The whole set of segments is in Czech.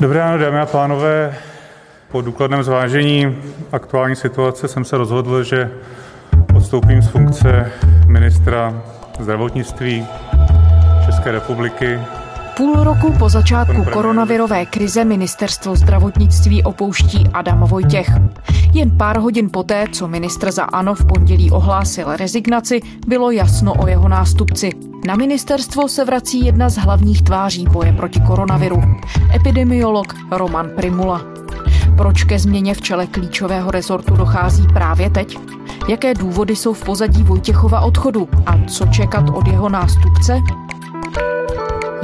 Dobré ráno, dámy a pánové. Po důkladném zvážení aktuální situace jsem se rozhodl, že odstoupím z funkce ministra zdravotnictví České republiky Půl roku po začátku koronavirové krize ministerstvo zdravotnictví opouští Adam Vojtěch. Jen pár hodin poté, co ministr za ANO v pondělí ohlásil rezignaci, bylo jasno o jeho nástupci. Na ministerstvo se vrací jedna z hlavních tváří boje proti koronaviru. Epidemiolog Roman Primula. Proč ke změně v čele klíčového rezortu dochází právě teď? Jaké důvody jsou v pozadí Vojtěchova odchodu a co čekat od jeho nástupce?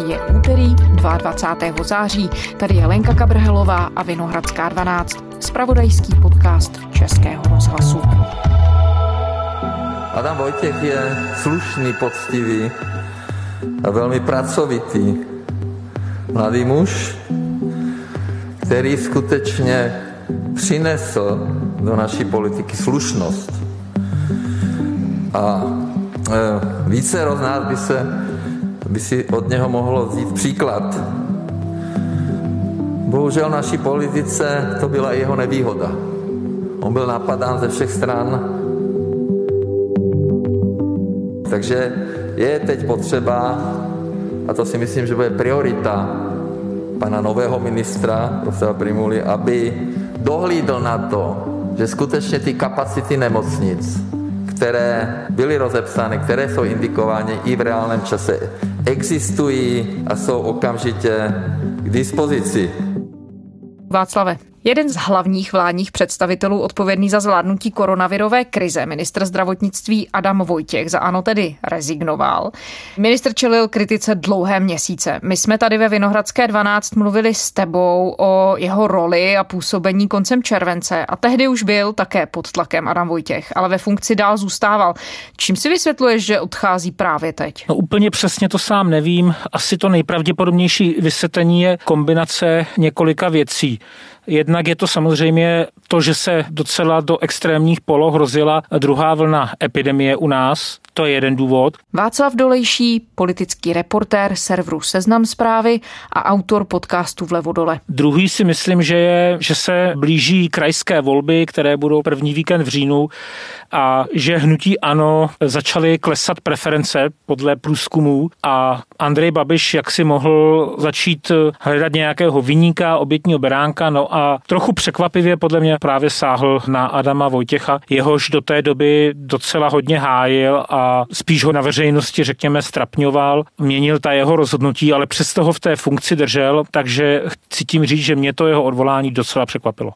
Je úterý 22. září. Tady je Lenka Kabrhelová a Vinohradská 12. Spravodajský podcast Českého rozhlasu. Adam Vojtěch je slušný, poctivý a velmi pracovitý mladý muž, který skutečně přinesl do naší politiky slušnost. A e, více z by se by si od něho mohlo vzít příklad. Bohužel naší politice to byla jeho nevýhoda. On byl napadán ze všech stran. Takže je teď potřeba, a to si myslím, že bude priorita pana nového ministra, profesora Primuly, aby dohlídl na to, že skutečně ty kapacity nemocnic, které byly rozepsány, které jsou indikovány i v reálném čase, existují a jsou okamžitě k dispozici. Václave, Jeden z hlavních vládních představitelů odpovědný za zvládnutí koronavirové krize, ministr zdravotnictví Adam Vojtěch, za ano tedy rezignoval. Ministr čelil kritice dlouhé měsíce. My jsme tady ve Vinohradské 12 mluvili s tebou o jeho roli a působení koncem července a tehdy už byl také pod tlakem Adam Vojtěch, ale ve funkci dál zůstával. Čím si vysvětluješ, že odchází právě teď? No úplně přesně to sám nevím. Asi to nejpravděpodobnější vysvětlení je kombinace několika věcí. Jednak je to samozřejmě to, že se docela do extrémních poloh rozjela druhá vlna epidemie u nás. To je jeden důvod. Václav Dolejší, politický reportér serveru Seznam zprávy a autor podcastu Vlevo dole. Druhý si myslím, že, je, že se blíží krajské volby, které budou první víkend v říjnu a že hnutí ano začaly klesat preference podle průzkumů a Andrej Babiš jak si mohl začít hledat nějakého vyníka, obětního beránka, no a trochu překvapivě podle mě právě sáhl na Adama Vojtěcha, jehož do té doby docela hodně hájil a spíš ho na veřejnosti, řekněme, strapňoval, měnil ta jeho rozhodnutí, ale přesto ho v té funkci držel, takže chci tím říct, že mě to jeho odvolání docela překvapilo.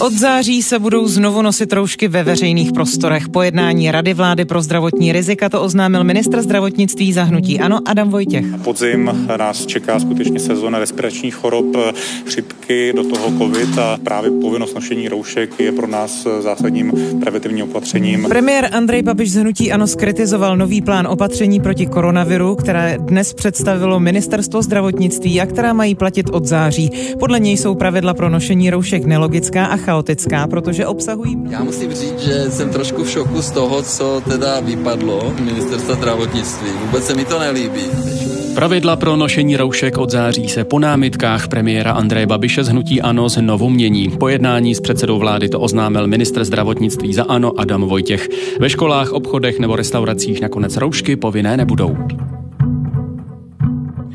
Od září se budou znovu nosit roušky ve veřejných prostorech. Po jednání Rady vlády pro zdravotní rizika to oznámil ministr zdravotnictví zahnutí Ano Adam Vojtěch. Podzim nás čeká skutečně sezóna respiračních chorob, chřipky, do toho covid a právě povinnost nošení roušek je pro nás zásadním preventivním opatřením. Premiér Andrej Babiš z hnutí Ano skritizoval nový plán opatření proti koronaviru, které dnes představilo ministerstvo zdravotnictví a která mají platit od září. Podle něj jsou pravidla pro nošení roušek nelogická a chaotická, protože obsahují... Já musím říct, že jsem trošku v šoku z toho, co teda vypadlo ministerstva zdravotnictví. Vůbec se mi to nelíbí. Pravidla pro nošení roušek od září se po námitkách premiéra Andreje Babiše z hnutí ANO znovu mění. Po jednání s předsedou vlády to oznámil ministr zdravotnictví za ANO Adam Vojtěch. Ve školách, obchodech nebo restauracích nakonec roušky povinné nebudou.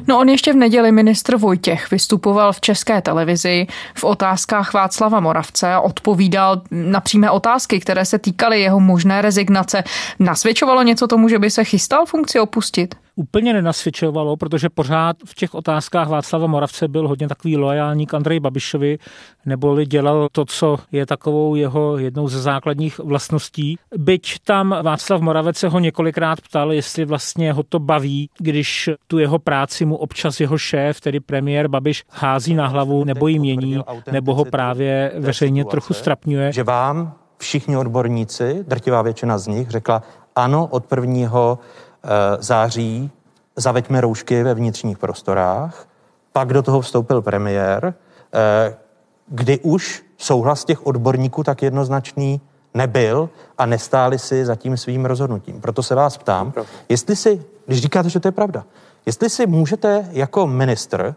No on ještě v neděli ministr Vojtěch vystupoval v české televizi v otázkách Václava Moravce a odpovídal na přímé otázky, které se týkaly jeho možné rezignace. Nasvědčovalo něco tomu, že by se chystal funkci opustit? Úplně nenasvědčovalo, protože pořád v těch otázkách Václava Moravce byl hodně takový loajální k Andreji Babišovi, neboli dělal to, co je takovou jeho jednou ze základních vlastností. Byť tam Václav Moravec se ho několikrát ptal, jestli vlastně ho to baví, když tu jeho práci mu občas jeho šéf, tedy premiér Babiš, hází na hlavu nebo ji mění, nebo ho právě veřejně trochu strapňuje. Že vám všichni odborníci, drtivá většina z nich, řekla ano, od prvního září zaveďme roušky ve vnitřních prostorách, pak do toho vstoupil premiér, eh, kdy už souhlas těch odborníků tak jednoznačný nebyl a nestáli si za tím svým rozhodnutím. Proto se vás ptám, jestli si, když říkáte, že to je pravda, jestli si můžete jako ministr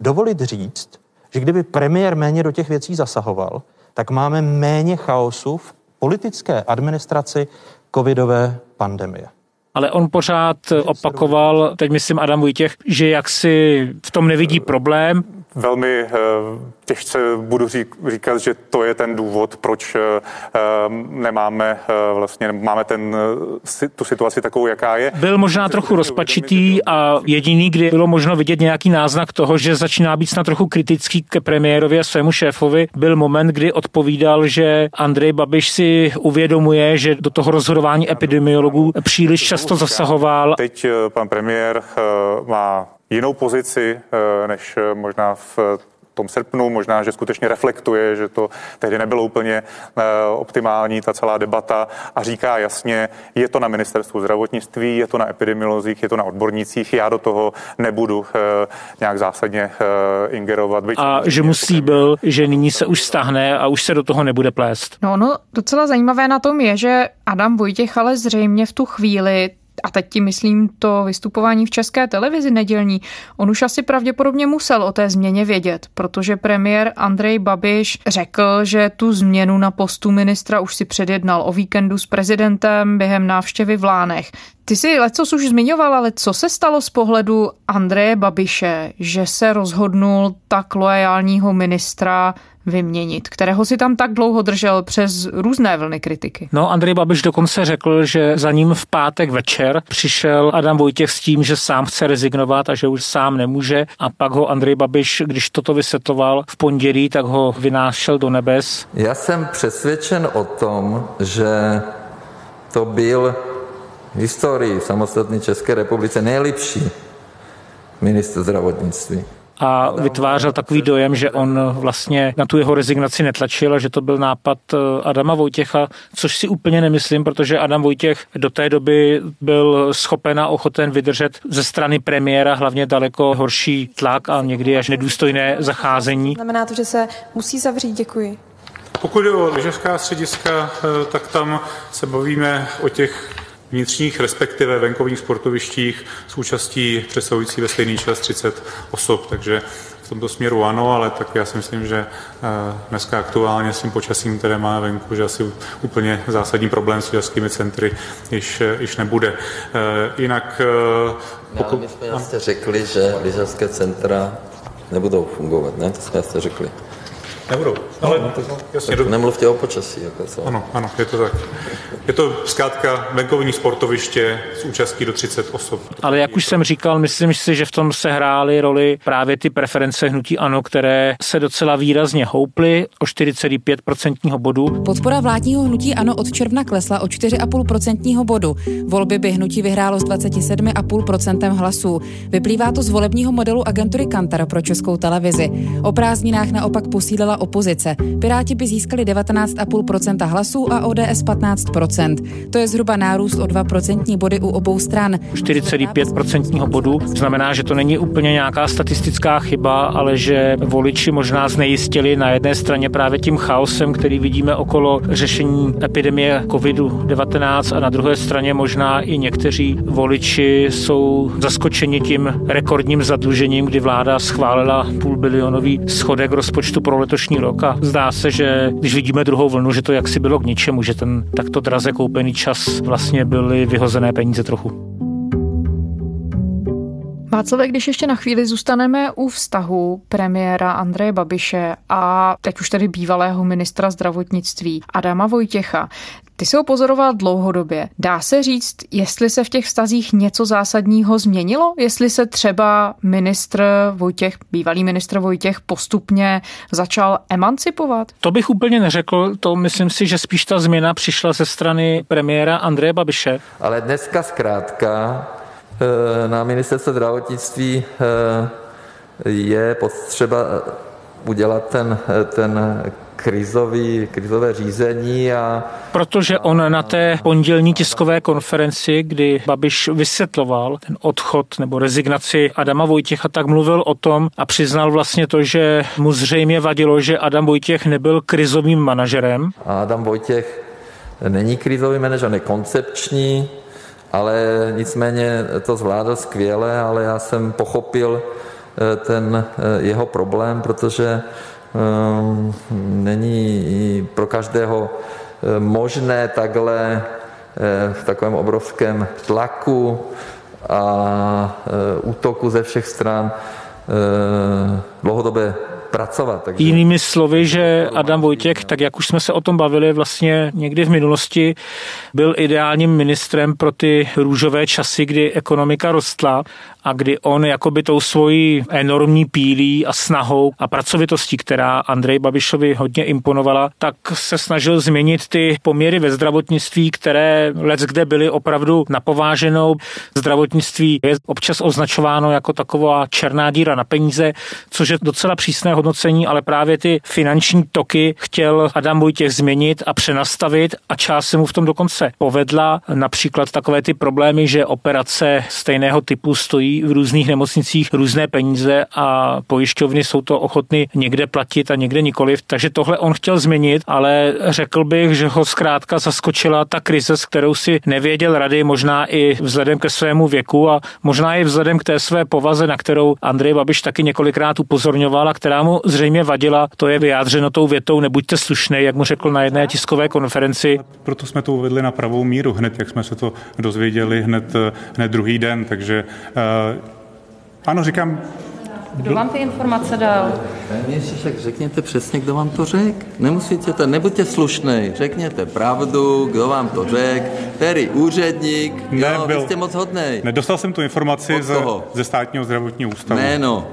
dovolit říct, že kdyby premiér méně do těch věcí zasahoval, tak máme méně chaosu v politické administraci covidové pandemie ale on pořád opakoval, teď myslím Adam Vojtěch, že jak si v tom nevidí problém. Velmi eh, těžce budu říkat, že to je ten důvod, proč eh, eh, nemáme vlastně, máme ten, tu situaci takovou, jaká je. Byl možná trochu rozpačitý a jediný, kdy bylo možno vidět nějaký náznak toho, že začíná být snad trochu kritický ke premiérovi a svému šéfovi, byl moment, kdy odpovídal, že Andrej Babiš si uvědomuje, že do toho rozhodování epidemiologů příliš často zasahoval. Teď pan premiér má jinou pozici, než možná v tom srpnu, možná, že skutečně reflektuje, že to tehdy nebylo úplně optimální, ta celá debata a říká jasně, je to na ministerstvu zdravotnictví, je to na epidemiolozích, je to na odbornících, já do toho nebudu nějak zásadně ingerovat. Byť a že musí byl, že nyní se už stahne a už se do toho nebude plést. No, no, docela zajímavé na tom je, že Adam Vojtěch ale zřejmě v tu chvíli a teď ti myslím to vystupování v české televizi nedělní, on už asi pravděpodobně musel o té změně vědět, protože premiér Andrej Babiš řekl, že tu změnu na postu ministra už si předjednal o víkendu s prezidentem během návštěvy v Lánech. Ty jsi lecos už zmiňoval, ale co se stalo z pohledu Andreje Babiše, že se rozhodnul tak loajálního ministra vyměnit, kterého si tam tak dlouho držel přes různé vlny kritiky. No, Andrej Babiš dokonce řekl, že za ním v pátek večer přišel Adam Vojtěch s tím, že sám chce rezignovat a že už sám nemůže a pak ho Andrej Babiš, když toto vysvětloval v pondělí, tak ho vynášel do nebes. Já jsem přesvědčen o tom, že to byl v historii samostatné České republice nejlepší minister zdravotnictví a vytvářel takový dojem, že on vlastně na tu jeho rezignaci netlačil a že to byl nápad eh, Adama Vojtěcha, což si úplně nemyslím, protože Adam Vojtěch do té doby byl schopen a ochoten vydržet ze strany premiéra hlavně daleko horší tlak a někdy až nedůstojné zacházení. Znamená to, že se musí zavřít? Děkuji. Pokud je o lyžařská střediska, eh, tak tam se bavíme o těch vnitřních, respektive venkovních sportovištích s účastí přesahující ve stejný čas 30 osob, takže v tomto směru ano, ale tak já si myslím, že eh, dneska aktuálně s tím počasím, které má venku, že asi úplně zásadní problém s lyžařskými centry již, eh, již nebude. Eh, jinak... Pokud... No, my jsme jasně řekli, že lyžařské centra nebudou fungovat, ne? To jsme jasně řekli. Nebudou. Ale no, tak, jasně, tak nemluvte o počasí. Jako co? Ano, ano, je to tak. Je to zkrátka venkovní sportoviště s účastí do 30 osob. Ale jak už jsem říkal, myslím si, že v tom se hrály roli právě ty preference hnutí ANO, které se docela výrazně houply o 4,5% bodu. Podpora vládního hnutí ANO od června klesla o 4,5% bodu. Volby by hnutí vyhrálo s 27,5% hlasů. Vyplývá to z volebního modelu agentury Kantar pro českou televizi. O prázdninách naopak posílila opozice. Piráti by získali 19,5% hlasů a ODS 15%. To je zhruba nárůst o 2% body u obou stran. 4,5% bodu znamená, že to není úplně nějaká statistická chyba, ale že voliči možná znejistili na jedné straně právě tím chaosem, který vidíme okolo řešení epidemie COVID-19 a na druhé straně možná i někteří voliči jsou zaskočeni tím rekordním zadlužením, kdy vláda schválila půl bilionový schodek rozpočtu pro letošní rok a zdá se, že když vidíme druhou vlnu, že to jaksi bylo k ničemu, že ten takto draze koupený čas vlastně byly vyhozené peníze trochu. Václavé, když ještě na chvíli zůstaneme u vztahu premiéra Andreje Babiše a teď už tedy bývalého ministra zdravotnictví Adama Vojtěcha, ty jsi ho pozoroval dlouhodobě. Dá se říct, jestli se v těch vztazích něco zásadního změnilo? Jestli se třeba ministr Vojtěch, bývalý ministr Vojtěch postupně začal emancipovat? To bych úplně neřekl, to myslím si, že spíš ta změna přišla ze strany premiéra Andreje Babiše. Ale dneska zkrátka na ministerstve zdravotnictví eh, je potřeba udělat ten, eh, ten krizový, krizové řízení. A, Protože on na té pondělní tiskové konferenci, kdy Babiš vysvětloval ten odchod nebo rezignaci Adama Vojtěcha, tak mluvil o tom a přiznal vlastně to, že mu zřejmě vadilo, že Adam Vojtěch nebyl krizovým manažerem. A Adam Vojtěch není krizový manažer, je koncepční, ale nicméně to zvládl skvěle, ale já jsem pochopil, ten jeho problém, protože není pro každého možné takhle v takovém obrovském tlaku a útoku ze všech stran dlouhodobě pracovat. Takže... Jinými slovy, že Adam Vojtěch, tak jak už jsme se o tom bavili vlastně někdy v minulosti, byl ideálním ministrem pro ty růžové časy, kdy ekonomika rostla a kdy on jakoby tou svojí enormní pílí a snahou a pracovitostí, která Andrej Babišovi hodně imponovala, tak se snažil změnit ty poměry ve zdravotnictví, které let kde byly opravdu napováženou. Zdravotnictví je občas označováno jako taková černá díra na peníze, což je docela přísné hodnocení, ale právě ty finanční toky chtěl Adam Vojtěch změnit a přenastavit a část se mu v tom dokonce povedla. Například takové ty problémy, že operace stejného typu stojí v různých nemocnicích různé peníze a pojišťovny jsou to ochotny někde platit a někde nikoliv. Takže tohle on chtěl změnit, ale řekl bych, že ho zkrátka zaskočila ta krize, s kterou si nevěděl rady, možná i vzhledem ke svému věku a možná i vzhledem k té své povaze, na kterou Andrej Babiš taky několikrát upozorňoval a která mu zřejmě vadila. To je vyjádřeno tou větou nebuďte slušný, jak mu řekl na jedné tiskové konferenci. Proto jsme to uvedli na pravou míru hned, jak jsme se to dozvěděli hned, hned druhý den, takže ano, říkám, kdo vám ty informace dal? tak řekněte přesně, kdo vám to řekl. Nemusíte to, nebuďte slušný, řekněte pravdu, kdo vám to řekl, který úředník, Nebyl. jo, vy jste moc hodnej. Nedostal jsem tu informaci ze, ze státního zdravotního ústavu. Jméno.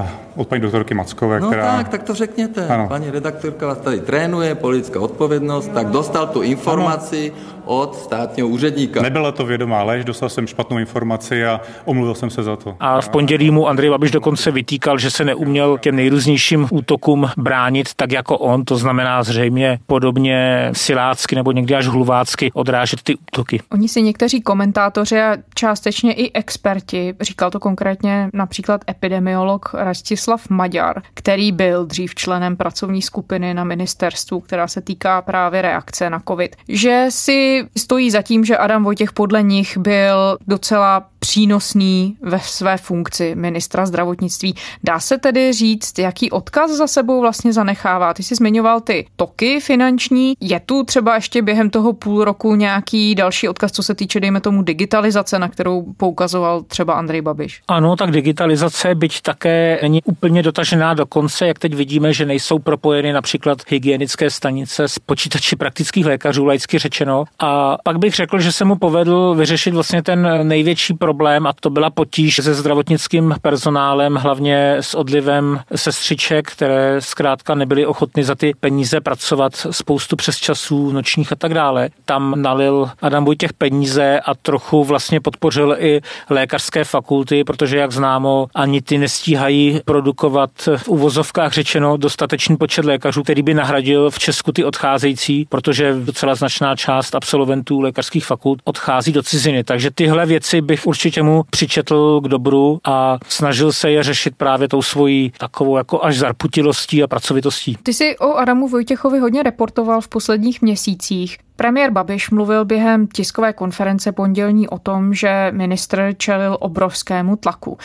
Uh, od paní doktorky Mackové, no která... tak, tak to řekněte. Ano. Paní redaktorka vás tady trénuje, politická odpovědnost, tak dostal tu informaci ano. od státního úředníka. Nebyla to vědomá lež, dostal jsem špatnou informaci a omluvil jsem se za to. A v pondělí mu Andrej Babiš dokonce vytýkal, že se neuměl těm nejrůznějším útokům bránit tak jako on, to znamená zřejmě podobně silácky nebo někdy až hluvácky odrážet ty útoky. Oni si někteří komentátoři a částečně i experti, říkal to konkrétně například epidemiolog Rastis Miroslav Maďar, který byl dřív členem pracovní skupiny na ministerstvu, která se týká právě reakce na COVID, že si stojí za tím, že Adam Vojtěch podle nich byl docela přínosný ve své funkci ministra zdravotnictví. Dá se tedy říct, jaký odkaz za sebou vlastně zanechává? Ty jsi zmiňoval ty toky finanční. Je tu třeba ještě během toho půl roku nějaký další odkaz, co se týče, dejme tomu, digitalizace, na kterou poukazoval třeba Andrej Babiš? Ano, tak digitalizace, byť také není úplně dotažená do konce, jak teď vidíme, že nejsou propojeny například hygienické stanice s počítači praktických lékařů, laicky řečeno. A pak bych řekl, že se mu povedl vyřešit vlastně ten největší problém a to byla potíž se zdravotnickým personálem, hlavně s odlivem sestřiček, které zkrátka nebyly ochotny za ty peníze pracovat spoustu přes časů, nočních a tak dále. Tam nalil Adam Vojtěch peníze a trochu vlastně podpořil i lékařské fakulty, protože jak známo, ani ty nestíhají produkovat v uvozovkách řečeno dostatečný počet lékařů, který by nahradil v Česku ty odcházející, protože docela značná část absolventů lékařských fakult odchází do ciziny. Takže tyhle věci bych určitě mu přičetl k dobru a snažil se je řešit právě tou svojí takovou jako až zarputilostí a pracovitostí. Ty jsi o Adamu Vojtěchovi hodně reportoval v posledních měsících. Premiér Babiš mluvil během tiskové konference pondělní o tom, že ministr čelil obrovskému tlaku.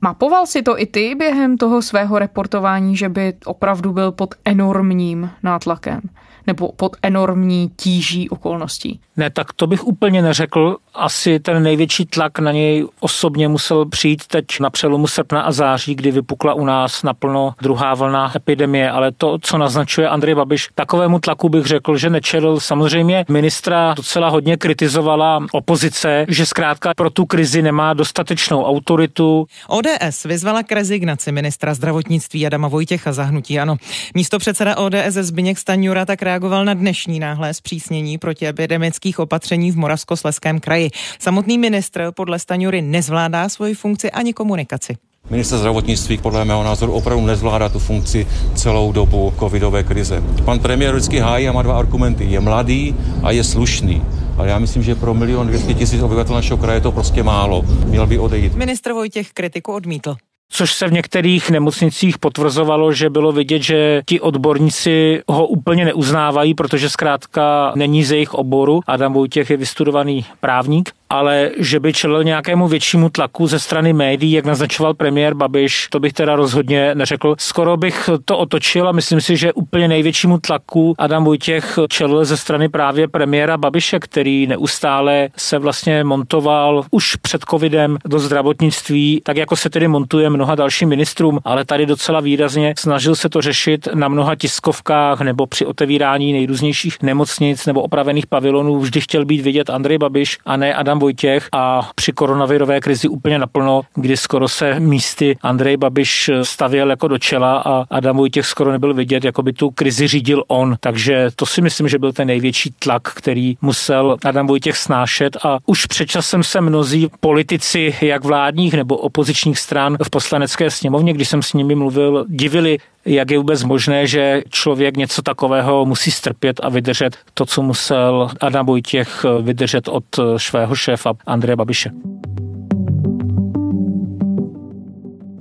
Mapoval si to i ty během toho svého reportování, že by opravdu byl pod enormním nátlakem? Nebo pod enormní tíží okolností? Ne, tak to bych úplně neřekl. Asi ten největší tlak na něj osobně musel přijít teď na přelomu srpna a září, kdy vypukla u nás naplno druhá vlna epidemie, ale to, co naznačuje Andrej Babiš, takovému tlaku bych řekl, že nečelil. Samozřejmě ministra docela hodně kritizovala opozice, že zkrátka pro tu krizi nemá dostatečnou autoritu. ODS vyzvala k rezignaci ministra zdravotnictví Adama Vojtěcha zahnutí ano. Místo předseda ODS Zbigněk Staňura tak reagoval na dnešní náhlé zpřísnění protiepidemických opatření v Moravskosleském kraji. Samotný ministr podle Staňury nezvládá svoji funkci ani komunikaci. Minister zdravotnictví podle mého názoru opravdu nezvládá tu funkci celou dobu covidové krize. Pan premiér vždycky hájí a má dva argumenty. Je mladý a je slušný. Ale já myslím, že pro milion 200 tisíc obyvatel našeho kraje to prostě málo. Měl by odejít. Ministr Vojtěch kritiku odmítl což se v některých nemocnicích potvrzovalo, že bylo vidět, že ti odborníci ho úplně neuznávají, protože zkrátka není ze jejich oboru. Adam Vojtěch je vystudovaný právník ale že by čelil nějakému většímu tlaku ze strany médií, jak naznačoval premiér Babiš, to bych teda rozhodně neřekl. Skoro bych to otočil a myslím si, že úplně největšímu tlaku Adam Vojtěch čelil ze strany právě premiéra Babiše, který neustále se vlastně montoval už před covidem do zdravotnictví, tak jako se tedy montuje mnoha dalším ministrům, ale tady docela výrazně snažil se to řešit na mnoha tiskovkách nebo při otevírání nejrůznějších nemocnic nebo opravených pavilonů. Vždy chtěl být vidět Andrej Babiš a ne Adam Vojtěch a při koronavirové krizi úplně naplno, kdy skoro se místy Andrej Babiš stavěl jako do čela a Adam Vojtěch skoro nebyl vidět, jako by tu krizi řídil on. Takže to si myslím, že byl ten největší tlak, který musel Adam Vojtěch snášet a už před časem se mnozí politici, jak vládních nebo opozičních stran v poslanecké sněmovně, když jsem s nimi mluvil, divili, jak je vůbec možné, že člověk něco takového musí strpět a vydržet to, co musel Adam Vojtěch vydržet od svého šéfa Andreje Babiše.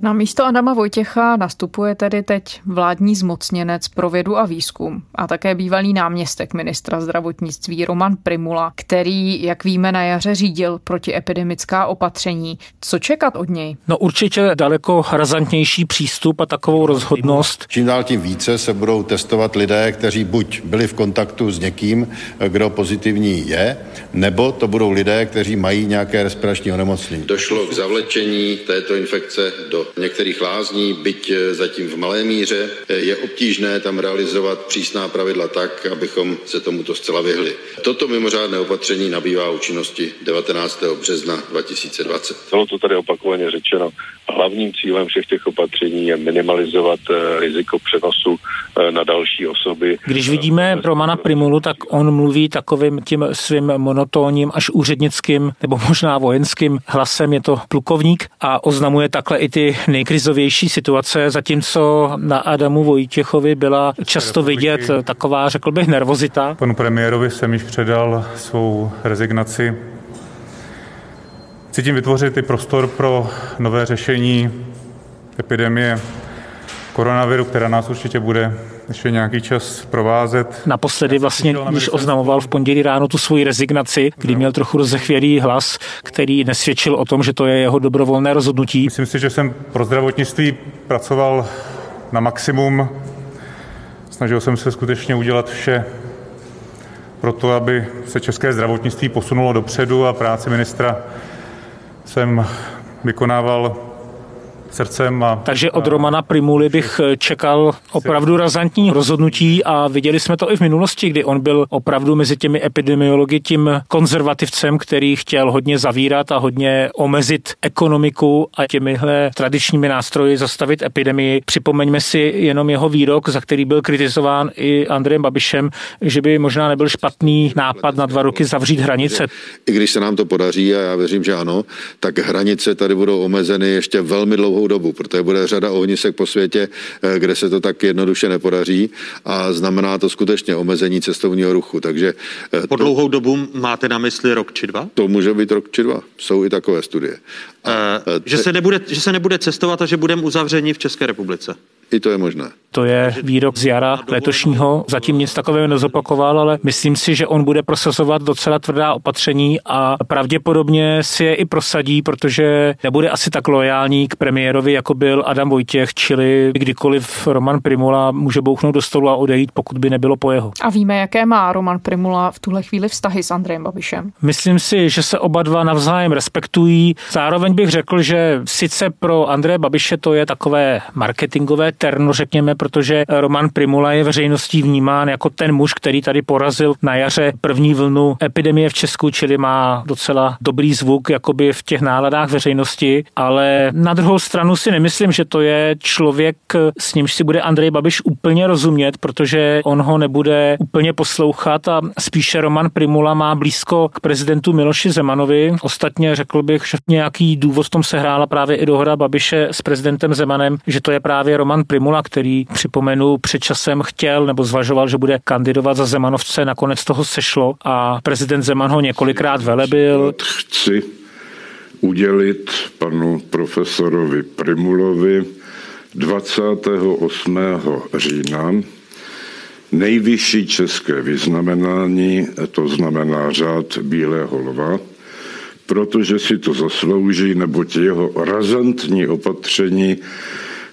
Na místo Adama Vojtěcha nastupuje tedy teď vládní zmocněnec pro vědu a výzkum a také bývalý náměstek ministra zdravotnictví Roman Primula, který, jak víme, na jaře řídil protiepidemická opatření. Co čekat od něj? No určitě daleko razantnější přístup a takovou rozhodnost. Čím dál tím více se budou testovat lidé, kteří buď byli v kontaktu s někým, kdo pozitivní je, nebo to budou lidé, kteří mají nějaké respirační onemocnění. Došlo k zavlečení této infekce do některých lázní, byť eh, zatím v malé míře. Eh, je obtížné tam realizovat přísná pravidla tak, abychom se tomuto zcela vyhli. Toto mimořádné opatření nabývá účinnosti 19. března 2020. Bylo to tady opakovaně řečeno. Hlavním cílem všech těch opatření je minimalizovat eh, riziko přenosu na další osoby. Když vidíme Romana Primulu, tak on mluví takovým tím svým monotónním až úřednickým nebo možná vojenským hlasem, je to plukovník a oznamuje takhle i ty nejkrizovější situace, zatímco na Adamu Vojtěchovi byla často vidět taková, řekl bych, nervozita. Panu premiérovi jsem již předal svou rezignaci. Chci tím vytvořit i prostor pro nové řešení epidemie koronaviru, která nás určitě bude ještě nějaký čas provázet. Naposledy vlastně, když oznamoval v pondělí ráno tu svoji rezignaci, kdy měl trochu rozechvěrý hlas, který nesvědčil o tom, že to je jeho dobrovolné rozhodnutí. Myslím si, že jsem pro zdravotnictví pracoval na maximum. Snažil jsem se skutečně udělat vše pro to, aby se české zdravotnictví posunulo dopředu a práci ministra jsem vykonával srdcem. A, Takže od Romana Primuly bych eh, čekal opravdu razantní rozhodnutí a viděli jsme to i v minulosti, kdy on byl opravdu mezi těmi epidemiology tím konzervativcem, který chtěl hodně zavírat a hodně omezit ekonomiku a těmihle tradičními nástroji zastavit epidemii. Připomeňme si jenom jeho výrok, za který byl kritizován i Andrejem Babišem, že by možná nebyl špatný nápad na dva roky zavřít hranice. I když se nám to podaří, a já věřím, že ano, tak hranice tady budou omezeny ještě velmi dlouhou dlouhou dobu, protože bude řada ohnisek po světě, eh, kde se to tak jednoduše nepodaří a znamená to skutečně omezení cestovního ruchu. Takže eh, po dlouhou dobu máte na mysli rok či dva? To může být rok či dva. Jsou i takové studie. A, uh, že, se nebude, že se nebude cestovat a že budeme uzavřeni v České republice? I to je možné. To je výrok z jara letošního. Zatím nic takového nezopakoval, ale myslím si, že on bude prosazovat docela tvrdá opatření a pravděpodobně si je i prosadí, protože nebude asi tak lojální k premiérovi, jako byl Adam Vojtěch, čili kdykoliv Roman Primula může bouchnout do stolu a odejít, pokud by nebylo po jeho. A víme, jaké má Roman Primula v tuhle chvíli vztahy s Andrejem Babišem? Myslím si, že se oba dva navzájem respektují. Zároveň bych řekl, že sice pro Andreje Babiše to je takové marketingové terno, řekněme, protože Roman Primula je veřejností vnímán jako ten muž, který tady porazil na jaře první vlnu epidemie v Česku, čili má docela dobrý zvuk jakoby v těch náladách veřejnosti, ale na druhou stranu si nemyslím, že to je člověk, s nímž si bude Andrej Babiš úplně rozumět, protože on ho nebude úplně poslouchat a spíše Roman Primula má blízko k prezidentu Miloši Zemanovi. Ostatně řekl bych, že nějaký důvod v tom se hrála právě i dohoda Babiše s prezidentem Zemanem, že to je právě Roman Primula, který připomenu před časem chtěl nebo zvažoval, že bude kandidovat za Zemanovce, nakonec toho sešlo a prezident Zeman ho několikrát velebil. Chci udělit panu profesorovi Primulovi 28. října nejvyšší české vyznamenání, to znamená řád Bílého lva, protože si to zaslouží, neboť jeho razantní opatření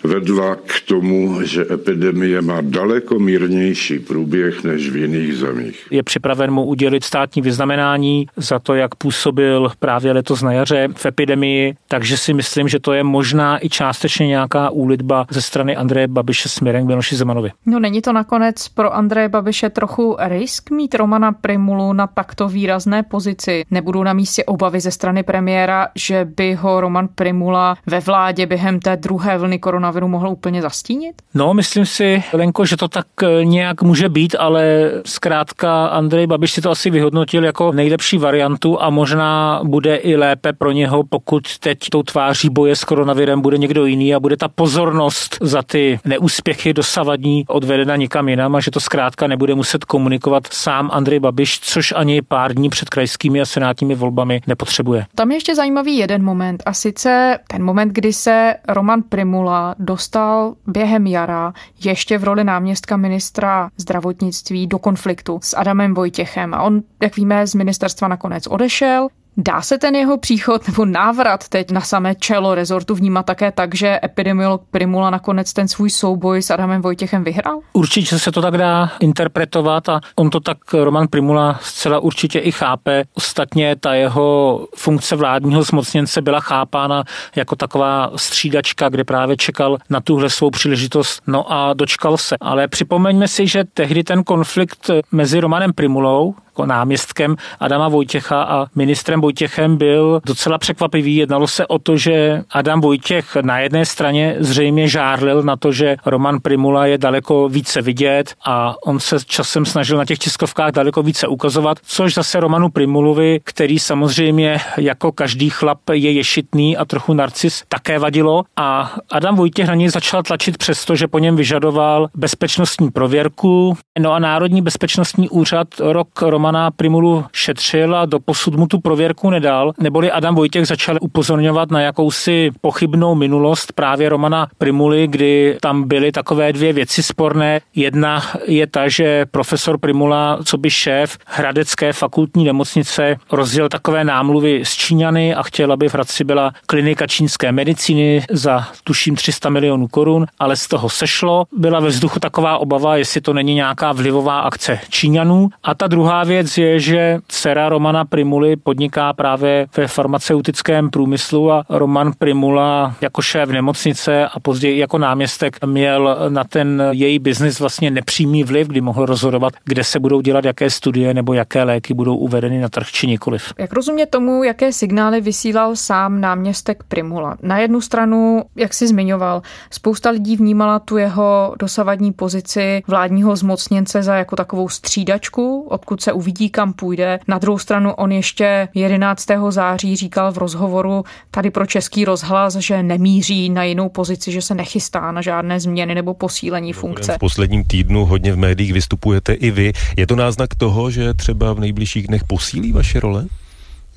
vedla k tomu, že epidemie má daleko mírnější průběh než v jiných zemích. Je připraven mu udělit státní vyznamenání za to, jak působil právě letos na jaře v epidemii, takže si myslím, že to je možná i částečně nějaká úlitba ze strany Andreje Babiše směrem k Miloši Zemanovi. No není to nakonec pro Andreje Babiše trochu risk mít Romana Primulu na takto výrazné pozici? Nebudou na místě obavy ze strany premiéra, že by ho Roman Primula ve vládě během té druhé vlny koronaviru koronaviru mohl úplně zastínit? No, myslím si, Lenko, že to tak eh, nějak může být, ale zkrátka Andrej Babiš si to asi vyhodnotil jako nejlepší variantu a možná bude i lépe pro něho, pokud teď tou tváří boje s koronavirem bude někdo jiný a bude ta pozornost za ty neúspěchy dosavadní odvedena někam jinam a že to zkrátka nebude muset komunikovat sám Andrej Babiš, což ani pár dní před krajskými a senátními volbami nepotřebuje. Tam je ještě zajímavý jeden moment a sice ten moment, kdy se Roman Primula dostal během jara ještě v roli náměstka ministra zdravotnictví do konfliktu s Adamem Vojtěchem. A on, jak víme, z ministerstva nakonec odešel. Dá se ten jeho příchod nebo návrat teď na samé čelo rezortu vnímat také tak, že epidemiolog Primula nakonec ten svůj souboj s Adamem Vojtěchem vyhrál? Určitě se to tak dá interpretovat a on to tak Roman Primula zcela určitě i chápe. Ostatně ta jeho funkce vládního zmocněnce byla chápána jako taková střídačka, kde právě čekal na tuhle svou příležitost. No a dočkal se. Ale připomeňme si, že tehdy ten konflikt mezi Romanem Primulou, jako náměstkem Adama Vojtěcha a ministrem Vojtěchem byl docela překvapivý. Jednalo se o to, že Adam Vojtěch na jedné straně zřejmě žárlil na to, že Roman Primula je daleko více vidět a on se časem snažil na těch tiskovkách daleko více ukazovat, což zase Romanu Primulovi, který samozřejmě jako každý chlap je ješitný a trochu narcis, také vadilo a Adam Vojtěch na něj začal tlačit přesto, že po něm vyžadoval bezpečnostní prověrku. No a Národní bezpečnostní úřad rok Romana Primulu šetřil a do posud mu tu prověrku nedal, neboli Adam Vojtěch začal upozorňovat na jakousi pochybnou minulost právě Romana Primuly, kdy tam byly takové dvě věci sporné. Jedna je ta, že profesor Primula, co by šéf Hradecké fakultní nemocnice, rozděl takové námluvy s Číňany a chtěl, aby v Hradci byla klinika čínské medicíny za tuším 300 milionů korun, ale z toho sešlo. Byla ve vzduchu taková obava, jestli to není nějaká vlivová akce Číňanů. A ta druhá věc, věc je, že dcera Romana Primuly podniká právě ve farmaceutickém průmyslu a Roman Primula jako šéf nemocnice a později jako náměstek měl na ten její biznis vlastně nepřímý vliv, kdy mohl rozhodovat, kde se budou dělat jaké studie nebo jaké léky budou uvedeny na trh či nikoliv. Jak rozumě tomu, jaké signály vysílal sám náměstek Primula? Na jednu stranu, jak si zmiňoval, spousta lidí vnímala tu jeho dosavadní pozici vládního zmocněnce za jako takovou střídačku, odkud se uvidí, kam půjde. Na druhou stranu on ještě 11. září říkal v rozhovoru tady pro Český rozhlas, že nemíří na jinou pozici, že se nechystá na žádné změny nebo posílení funkce. V posledním týdnu hodně v médiích vystupujete i vy. Je to náznak toho, že třeba v nejbližších dnech posílí vaše role?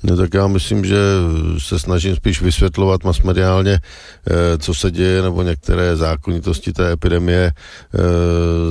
No tak já myslím, že se snažím spíš vysvětlovat masmediálně, eh, co se děje, nebo některé zákonitosti té epidemie. Eh,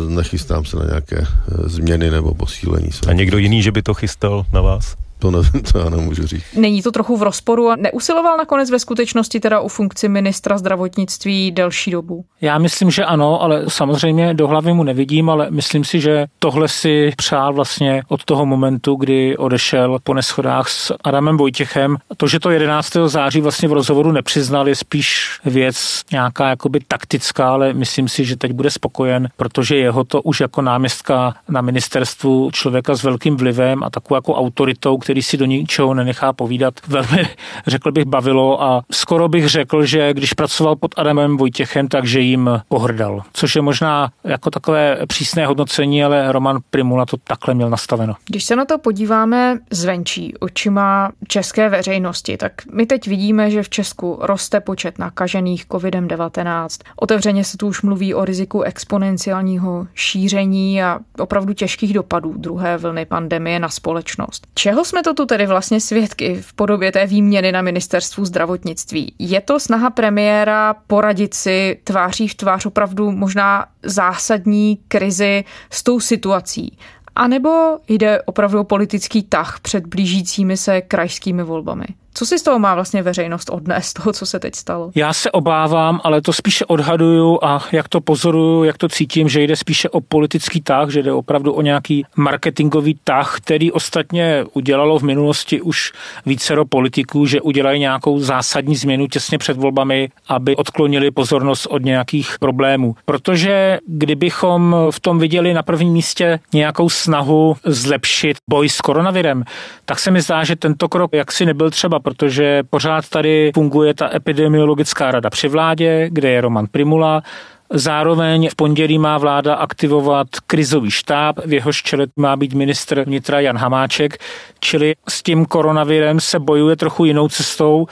nechystám se na nějaké eh, změny nebo posílení. A někdo jiný, že by to chystal na vás? To nevím, to já nemůžu říct. Není to trochu v rozporu a neusiloval nakonec ve skutečnosti teda o funkci ministra zdravotnictví delší dobu? Já myslím, že ano, ale samozřejmě do hlavy mu nevidím, ale myslím si, že tohle si přál vlastně od toho momentu, kdy odešel po neschodách s Adamem Vojtěchem. To, že to 11. září vlastně v rozhovoru nepřiznal, je spíš věc nějaká jakoby taktická, ale myslím si, že teď bude spokojen, protože jeho to už jako náměstka na ministerstvu člověka s velkým vlivem a takovou jako autoritou, který si do ničeho nenechá povídat, velmi, řekl bych, bavilo a skoro bych řekl, že když pracoval pod Adamem Vojtěchem, takže jim pohrdal. Což je možná jako takové přísné hodnocení, ale Roman Primula to takhle měl nastaveno. Když se na to podíváme zvenčí očima české veřejnosti, tak my teď vidíme, že v Česku roste počet nakažených COVID-19. Otevřeně se tu už mluví o riziku exponenciálního šíření a opravdu těžkých dopadů druhé vlny pandemie na společnost. Čeho jsme jsme to tu tedy vlastně svědky v podobě té výměny na ministerstvu zdravotnictví. Je to snaha premiéra poradit si tváří v tvář opravdu možná zásadní krizi s tou situací? A nebo jde opravdu o politický tah před blížícími se krajskými volbami? Co si z toho má vlastně veřejnost odnést, toho, co se teď stalo? Já se obávám, ale to spíše odhaduju a jak to pozoruju, jak to cítím, že jde spíše o politický tah, že jde opravdu o nějaký marketingový tah, který ostatně udělalo v minulosti už vícero politiků, že udělají nějakou zásadní změnu těsně před volbami, aby odklonili pozornost od nějakých problémů. Protože kdybychom v tom viděli na prvním místě nějakou snahu zlepšit boj s koronavirem, tak se mi zdá, že tento krok jaksi nebyl třeba, protože pořád tady funguje ta epidemiologická rada při vládě, kde je Roman Primula, Zároveň v pondělí má vláda aktivovat krizový štáb, v jehož čele má být ministr vnitra Jan Hamáček, čili s tím koronavirem se bojuje trochu jinou cestou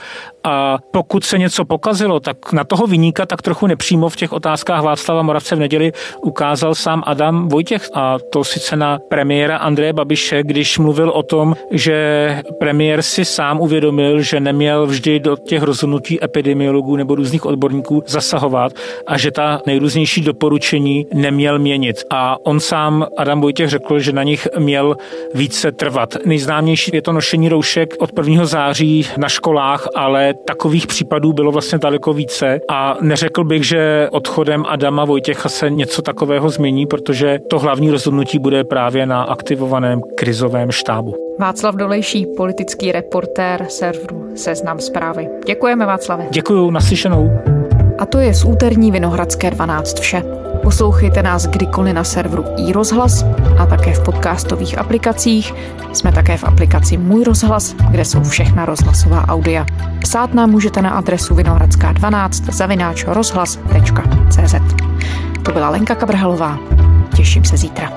a pokud se něco pokazilo, tak na toho vyníka tak trochu nepřímo v těch otázkách Václava Moravce v neděli ukázal sám Adam Vojtěch a to sice na premiéra Andreje Babiše, když mluvil o tom, že premiér si sám uvědomil, že neměl vždy do těch rozhodnutí epidemiologů nebo různých odborníků zasahovat a že ta nejrůznější doporučení neměl měnit. A on sám, Adam Vojtěch, řekl, že na nich měl více trvat. Nejznámější je to nošení roušek od 1. září na školách, ale takových případů bylo vlastně daleko více a neřekl bych, že odchodem Adama Vojtěcha se něco takového změní, protože to hlavní rozhodnutí bude právě na aktivovaném krizovém štábu. Václav Dolejší, politický reportér serveru Seznam zprávy. Děkujeme Václave. Děkuju, naslyšenou. A to je z úterní Vinohradské 12 vše. Poslouchejte nás kdykoliv na serveru iRozhlas a také v podcastových aplikacích. Jsme také v aplikaci Můj rozhlas, kde jsou všechna rozhlasová audia. Psát nám můžete na adresu vinohradská12 zavináč rozhlas.cz To byla Lenka Kabrhalová. Těším se zítra.